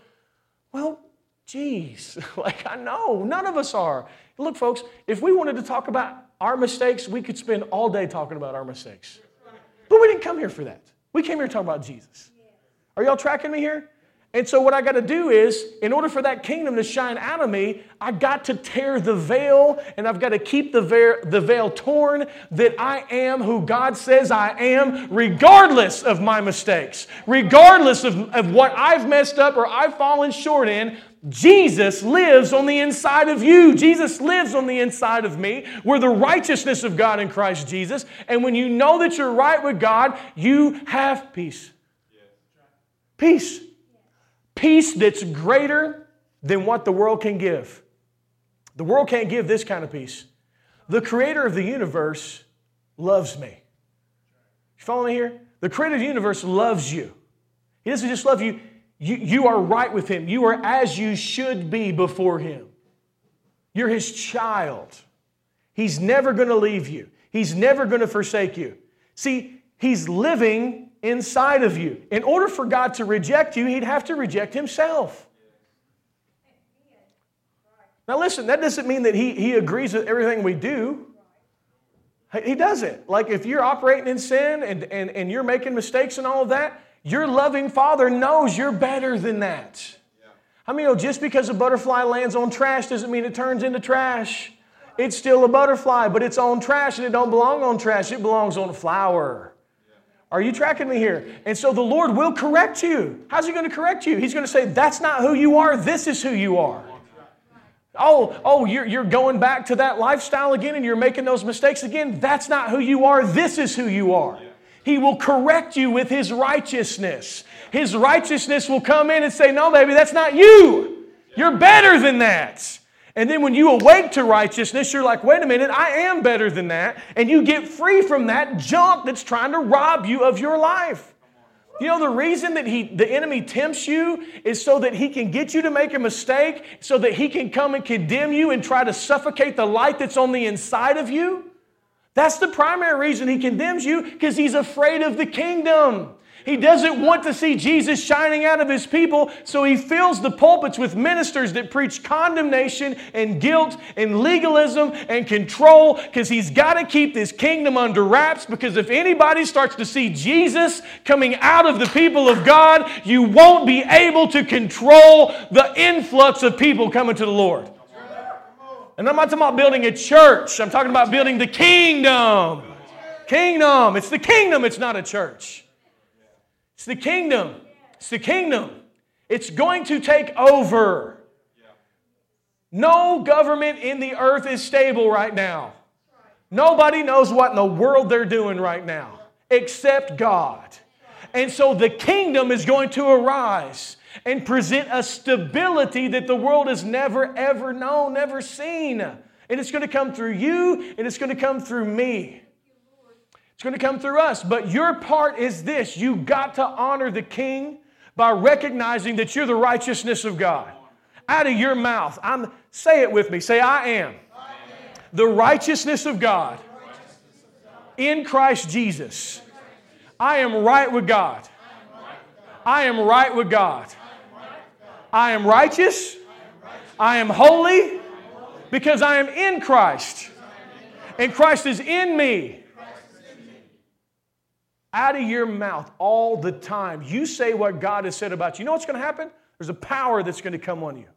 S1: Well, geez, like I know, none of us are. Look, folks, if we wanted to talk about our mistakes, we could spend all day talking about our mistakes. But we didn't come here for that. We came here to talk about Jesus. Are y'all tracking me here? And so, what I got to do is, in order for that kingdom to shine out of me, I got to tear the veil and I've got to keep the veil, the veil torn that I am who God says I am, regardless of my mistakes, regardless of, of what I've messed up or I've fallen short in. Jesus lives on the inside of you. Jesus lives on the inside of me. We're the righteousness of God in Christ Jesus. And when you know that you're right with God, you have peace. Peace. Peace that's greater than what the world can give. The world can't give this kind of peace. The creator of the universe loves me. You follow me here? The creator of the universe loves you. He doesn't just love you, you, you are right with Him. You are as you should be before Him. You're His child. He's never going to leave you, He's never going to forsake you. See, He's living inside of you. In order for God to reject you, He'd have to reject Himself. Now, listen, that doesn't mean that He, he agrees with everything we do. He doesn't. Like if you're operating in sin and, and, and you're making mistakes and all of that, your loving Father knows you're better than that. I mean, you know, just because a butterfly lands on trash doesn't mean it turns into trash. It's still a butterfly, but it's on trash and it don't belong on trash. It belongs on a flower. Are you tracking me here? And so the Lord will correct you. How's He going to correct you? He's going to say, That's not who you are, this is who you are. Oh, oh, you're, you're going back to that lifestyle again and you're making those mistakes again. That's not who you are, this is who you are. He will correct you with His righteousness. His righteousness will come in and say, No, baby, that's not you. You're better than that. And then when you awake to righteousness, you're like, wait a minute, I am better than that. And you get free from that junk that's trying to rob you of your life. You know, the reason that he, the enemy tempts you is so that he can get you to make a mistake, so that he can come and condemn you and try to suffocate the light that's on the inside of you. That's the primary reason he condemns you because he's afraid of the kingdom. He doesn't want to see Jesus shining out of his people, so he fills the pulpits with ministers that preach condemnation and guilt and legalism and control because he's got to keep this kingdom under wraps. Because if anybody starts to see Jesus coming out of the people of God, you won't be able to control the influx of people coming to the Lord. And I'm not talking about building a church, I'm talking about building the kingdom. Kingdom. It's the kingdom, it's not a church. It's the kingdom. It's the kingdom. It's going to take over. No government in the earth is stable right now. Nobody knows what in the world they're doing right now except God. And so the kingdom is going to arise and present a stability that the world has never, ever known, never seen. And it's going to come through you and it's going to come through me. It's going to come through us. But your part is this you got to honor the king by recognizing that you're the righteousness of God. Out of your mouth, I'm, say it with me. Say, I am, the righteousness of God in Christ Jesus. I am right with God. I am right with God. I am righteous. I am holy because I am in Christ. And Christ is in me. Out of your mouth all the time. You say what God has said about you. You know what's going to happen? There's a power that's going to come on you.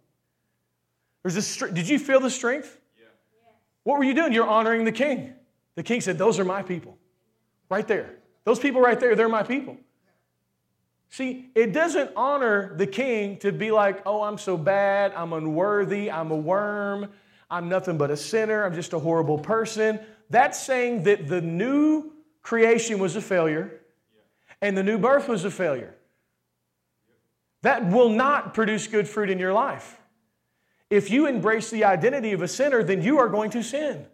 S1: There's a did you feel the strength? Yeah. What were you doing? You're honoring the king. The king said, Those are my people. Right there. Those people right there, they're my people. See, it doesn't honor the king to be like, oh, I'm so bad, I'm unworthy, I'm a worm, I'm nothing but a sinner, I'm just a horrible person. That's saying that the new creation was a failure and the new birth was a failure. That will not produce good fruit in your life. If you embrace the identity of a sinner, then you are going to sin.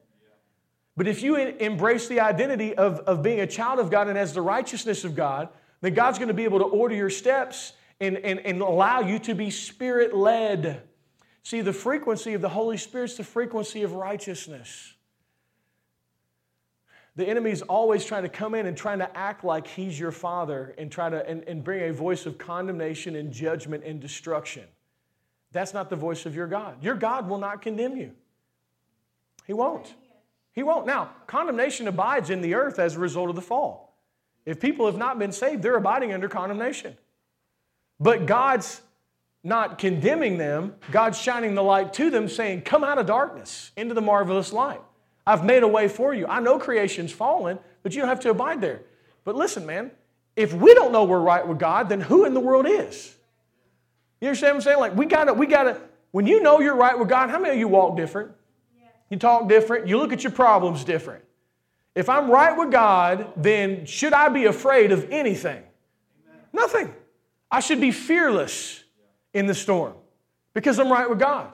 S1: But if you embrace the identity of, of being a child of God and as the righteousness of God, then God's going to be able to order your steps and, and, and allow you to be spirit led. See, the frequency of the Holy Spirit is the frequency of righteousness. The enemy is always trying to come in and trying to act like he's your father and try to and, and bring a voice of condemnation and judgment and destruction. That's not the voice of your God. Your God will not condemn you. He won't. He won't. Now, condemnation abides in the earth as a result of the fall. If people have not been saved, they're abiding under condemnation. But God's not condemning them, God's shining the light to them, saying, Come out of darkness into the marvelous light. I've made a way for you. I know creation's fallen, but you don't have to abide there. But listen, man, if we don't know we're right with God, then who in the world is? You understand what I'm saying? Like, we gotta, we gotta, when you know you're right with God, how many of you walk different? You talk different, you look at your problems different. If I'm right with God, then should I be afraid of anything? Amen. Nothing. I should be fearless in the storm because I'm right with God.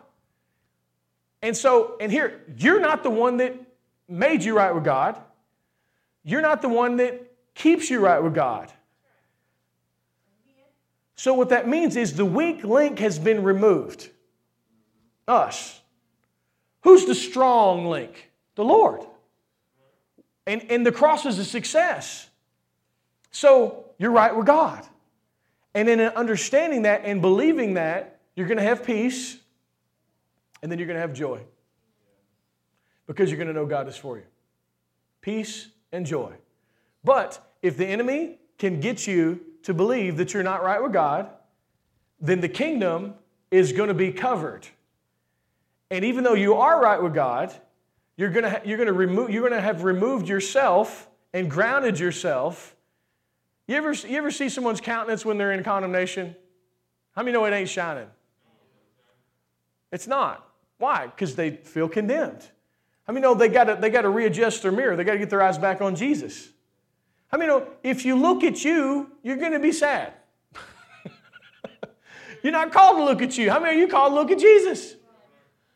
S1: And so, and here, you're not the one that made you right with God. You're not the one that keeps you right with God. So, what that means is the weak link has been removed. Us. Who's the strong link? The Lord. And, and the cross is a success. So you're right with God. And in understanding that and believing that, you're going to have peace and then you're going to have joy. Because you're going to know God is for you. Peace and joy. But if the enemy can get you to believe that you're not right with God, then the kingdom is going to be covered. And even though you are right with God, you're going to, you're going to, remove, you're going to have removed yourself and grounded yourself. You ever, you ever see someone's countenance when they're in condemnation? How many know it ain't shining? It's not. Why? Because they feel condemned. How mean, no, they got to they got to readjust their mirror? They got to get their eyes back on Jesus. I mean, know if you look at you, you're going to be sad? you're not called to look at you. How many of you called to look at Jesus?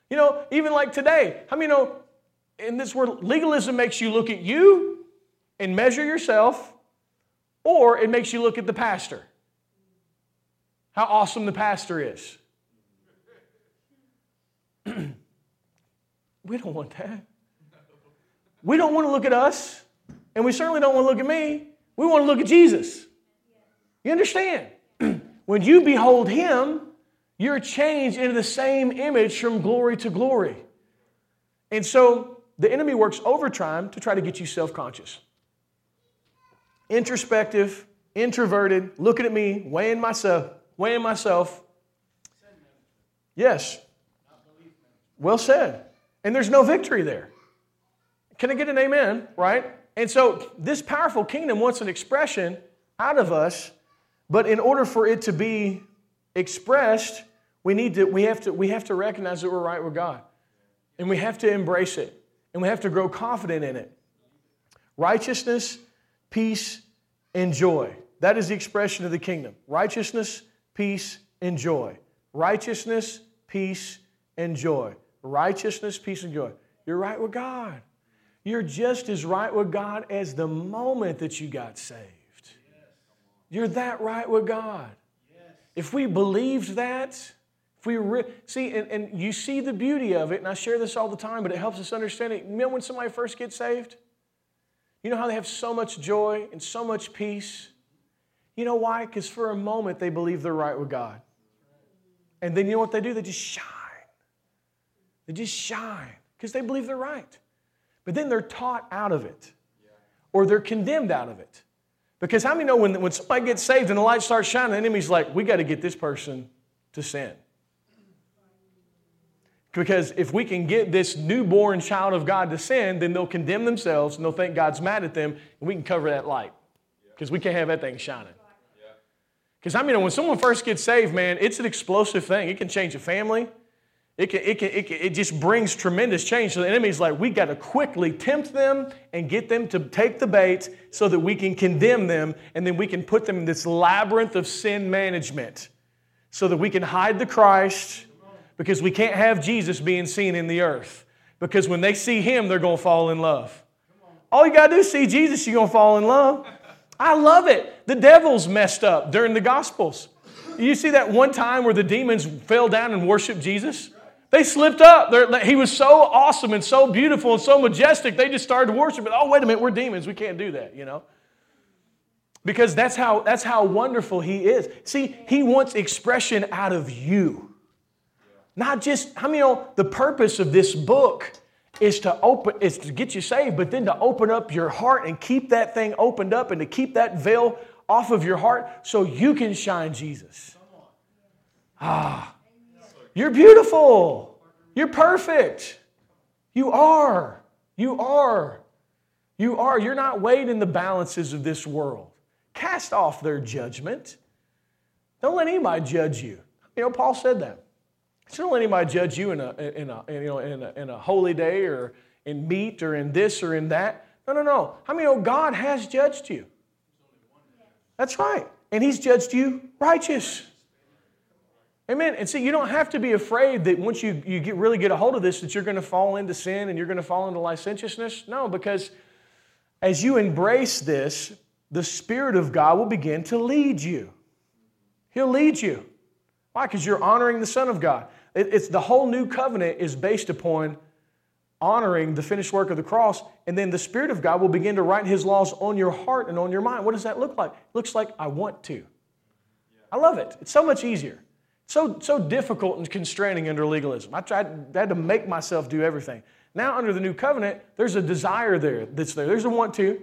S1: You know, even like today, how many know in this world, legalism makes you look at you and measure yourself, or it makes you look at the pastor. How awesome the pastor is. we don't want that. We don't want to look at us, and we certainly don't want to look at me. We want to look at Jesus. You understand? when you behold Him, you're changed into the same image from glory to glory. And so the enemy works overtime to try to get you self conscious. Introspective, introverted, looking at me, weighing myself, weighing myself. Yes. Well said. And there's no victory there. Can I get an amen? Right? And so this powerful kingdom wants an expression out of us, but in order for it to be expressed, We need to, we have to, we have to recognize that we're right with God. And we have to embrace it. And we have to grow confident in it. Righteousness, peace, and joy. That is the expression of the kingdom. Righteousness, peace, and joy. Righteousness, peace, and joy. Righteousness, peace, and joy. You're right with God. You're just as right with God as the moment that you got saved. You're that right with God. If we believed that, if we re- see, and, and you see the beauty of it, and I share this all the time, but it helps us understand it. You know when somebody first gets saved? You know how they have so much joy and so much peace? You know why? Because for a moment they believe they're right with God. And then you know what they do? They just shine. They just shine because they believe they're right. But then they're taught out of it or they're condemned out of it. Because how many know when, when somebody gets saved and the light starts shining, the enemy's like, we got to get this person to sin. Because if we can get this newborn child of God to sin, then they'll condemn themselves and they'll think God's mad at them, and we can cover that light. Because we can't have that thing shining. Because I mean, when someone first gets saved, man, it's an explosive thing. It can change a family. It, can, it, can, it, can, it just brings tremendous change. So the enemy's like, we got to quickly tempt them and get them to take the bait so that we can condemn them and then we can put them in this labyrinth of sin management so that we can hide the Christ because we can't have Jesus being seen in the earth. Because when they see him, they're going to fall in love. All you got to do is see Jesus, you're going to fall in love. I love it. The devil's messed up during the Gospels. You see that one time where the demons fell down and worshiped Jesus? They slipped up. They're, he was so awesome and so beautiful and so majestic, they just started worshiping. Oh, wait a minute, we're demons. We can't do that, you know? Because that's how, that's how wonderful he is. See, he wants expression out of you. Not just, I many you know the purpose of this book is to open, is to get you saved, but then to open up your heart and keep that thing opened up and to keep that veil off of your heart so you can shine Jesus. Ah, you're beautiful. You're perfect. You are. You are. You are. You're not weighed in the balances of this world. Cast off their judgment. Don't let anybody judge you. You know, Paul said that. So don't let anybody judge you in a, in a, you know, in a, in a holy day or in meat or in this or in that. No, no, no. How many know God has judged you? That's right. And He's judged you righteous. Amen. And see, you don't have to be afraid that once you, you get, really get a hold of this, that you're going to fall into sin and you're going to fall into licentiousness. No, because as you embrace this, the Spirit of God will begin to lead you. He'll lead you. Why? Because you're honoring the Son of God. It's the whole new covenant is based upon honoring the finished work of the cross, and then the Spirit of God will begin to write His laws on your heart and on your mind. What does that look like? It looks like I want to. I love it. It's so much easier. So, so difficult and constraining under legalism. I tried I had to make myself do everything. Now, under the new covenant, there's a desire there that's there. There's a want to.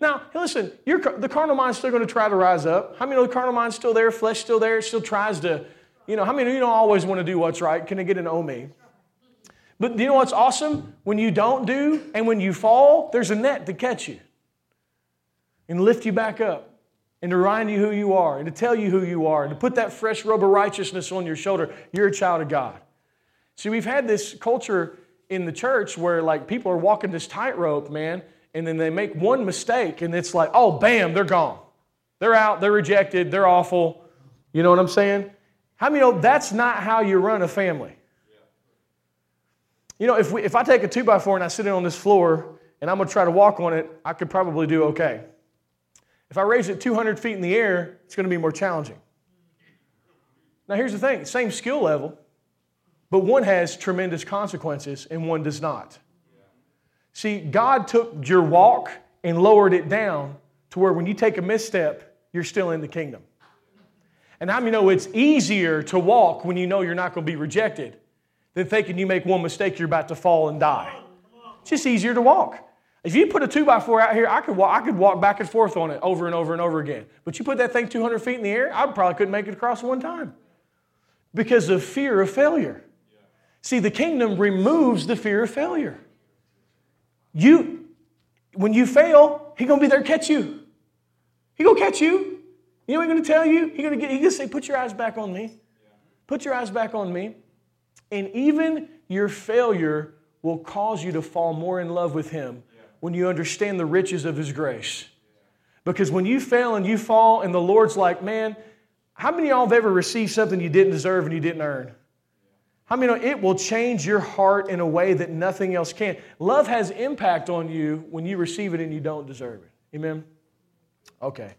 S1: Now, listen, the carnal mind's still going to try to rise up. How many know the carnal mind's still there? Flesh still there? It still tries to you know, how many you don't always want to do what's right? Can I get an oh me? But you know what's awesome? When you don't do and when you fall, there's a net to catch you and lift you back up and to remind you who you are and to tell you who you are and to put that fresh robe of righteousness on your shoulder. You're a child of God. See, we've had this culture in the church where like people are walking this tightrope, man, and then they make one mistake and it's like, oh, bam, they're gone. They're out, they're rejected, they're awful. You know what I'm saying? How many know that's not how you run a family? You know, if, we, if I take a two by four and I sit it on this floor and I'm to try to walk on it, I could probably do okay. If I raise it 200 feet in the air, it's going to be more challenging. Now, here's the thing same skill level, but one has tremendous consequences and one does not. See, God took your walk and lowered it down to where when you take a misstep, you're still in the kingdom. And how many know it's easier to walk when you know you're not going to be rejected than thinking you make one mistake, you're about to fall and die? It's just easier to walk. If you put a two by four out here, I could walk, I could walk back and forth on it over and over and over again. But you put that thing 200 feet in the air, I probably couldn't make it across one time because of fear of failure. See, the kingdom removes the fear of failure. You, when you fail, He's gonna be there to catch you. He gonna catch you. You know what he's going to tell you? He's going to get, he's going to say, put your eyes back on me. Put your eyes back on me. And even your failure will cause you to fall more in love with Him when you understand the riches of His grace. Because when you fail and you fall, and the Lord's like, man, how many of y'all have ever received something you didn't deserve and you didn't earn? How many it will change your heart in a way that nothing else can? Love has impact on you when you receive it and you don't deserve it. Amen? Okay.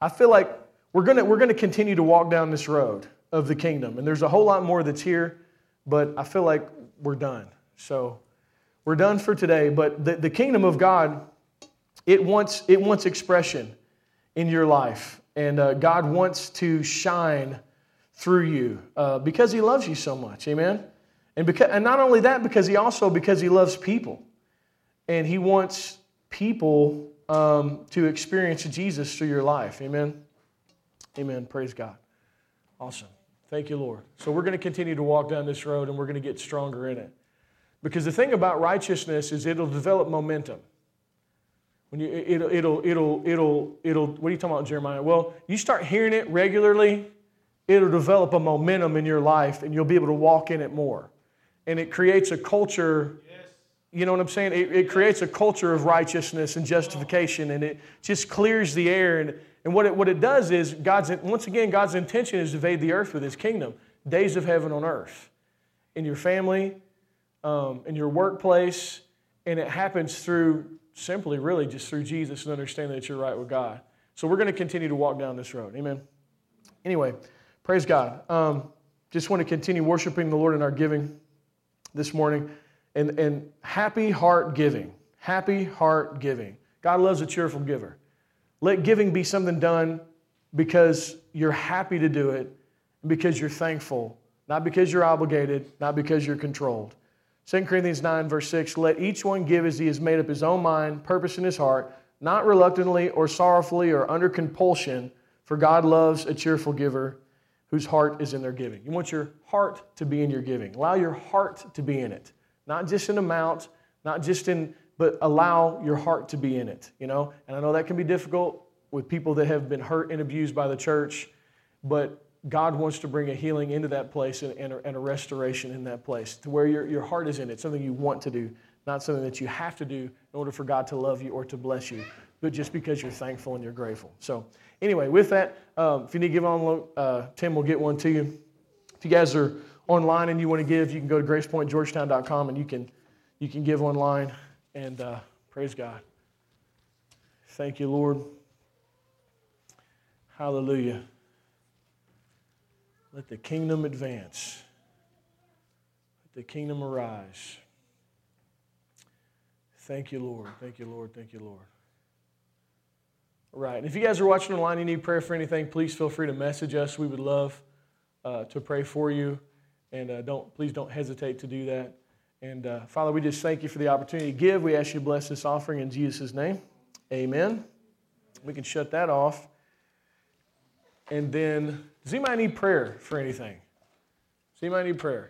S1: I feel like we're to we're gonna continue to walk down this road of the kingdom. And there's a whole lot more that's here, but I feel like we're done. So we're done for today. But the, the kingdom of God, it wants, it wants expression in your life. And uh, God wants to shine through you uh, because He loves you so much. Amen? And, because, and not only that, because He also, because He loves people. And He wants people um, to experience Jesus through your life. Amen? Amen. Praise God. Awesome. Thank you, Lord. So we're going to continue to walk down this road and we're going to get stronger in it. Because the thing about righteousness is it'll develop momentum. When you, it'll, it'll, it'll, it'll, it'll, what are you talking about, Jeremiah? Well, you start hearing it regularly, it'll develop a momentum in your life and you'll be able to walk in it more. And it creates a culture, you know what I'm saying? It, it creates a culture of righteousness and justification and it just clears the air and and what it, what it does is, God's, once again, God's intention is to invade the earth with his kingdom. Days of heaven on earth. In your family, um, in your workplace, and it happens through simply, really, just through Jesus and understanding that you're right with God. So we're going to continue to walk down this road. Amen. Anyway, praise God. Um, just want to continue worshiping the Lord in our giving this morning. And, and happy heart giving. Happy heart giving. God loves a cheerful giver. Let giving be something done because you're happy to do it, because you're thankful, not because you're obligated, not because you're controlled. 2 Corinthians 9, verse 6 Let each one give as he has made up his own mind, purpose in his heart, not reluctantly or sorrowfully or under compulsion, for God loves a cheerful giver whose heart is in their giving. You want your heart to be in your giving. Allow your heart to be in it, not just in amount, not just in but allow your heart to be in it, you know? And I know that can be difficult with people that have been hurt and abused by the church, but God wants to bring a healing into that place and, and, a, and a restoration in that place to where your, your heart is in it, something you want to do, not something that you have to do in order for God to love you or to bless you, but just because you're thankful and you're grateful. So, anyway, with that, um, if you need to give on, uh, Tim will get one to you. If you guys are online and you want to give, you can go to gracepointgeorgetown.com and you can, you can give online. And uh, praise God. Thank you, Lord. Hallelujah. Let the kingdom advance. Let the kingdom arise. Thank you, Lord. Thank you, Lord. Thank you, Lord. All right. And if you guys are watching online, you need prayer for anything, please feel free to message us. We would love uh, to pray for you. And uh, don't please don't hesitate to do that. And uh, Father, we just thank you for the opportunity to give. We ask you to bless this offering in Jesus' name. Amen. We can shut that off. And then, does anybody need prayer for anything? Does anybody need prayer?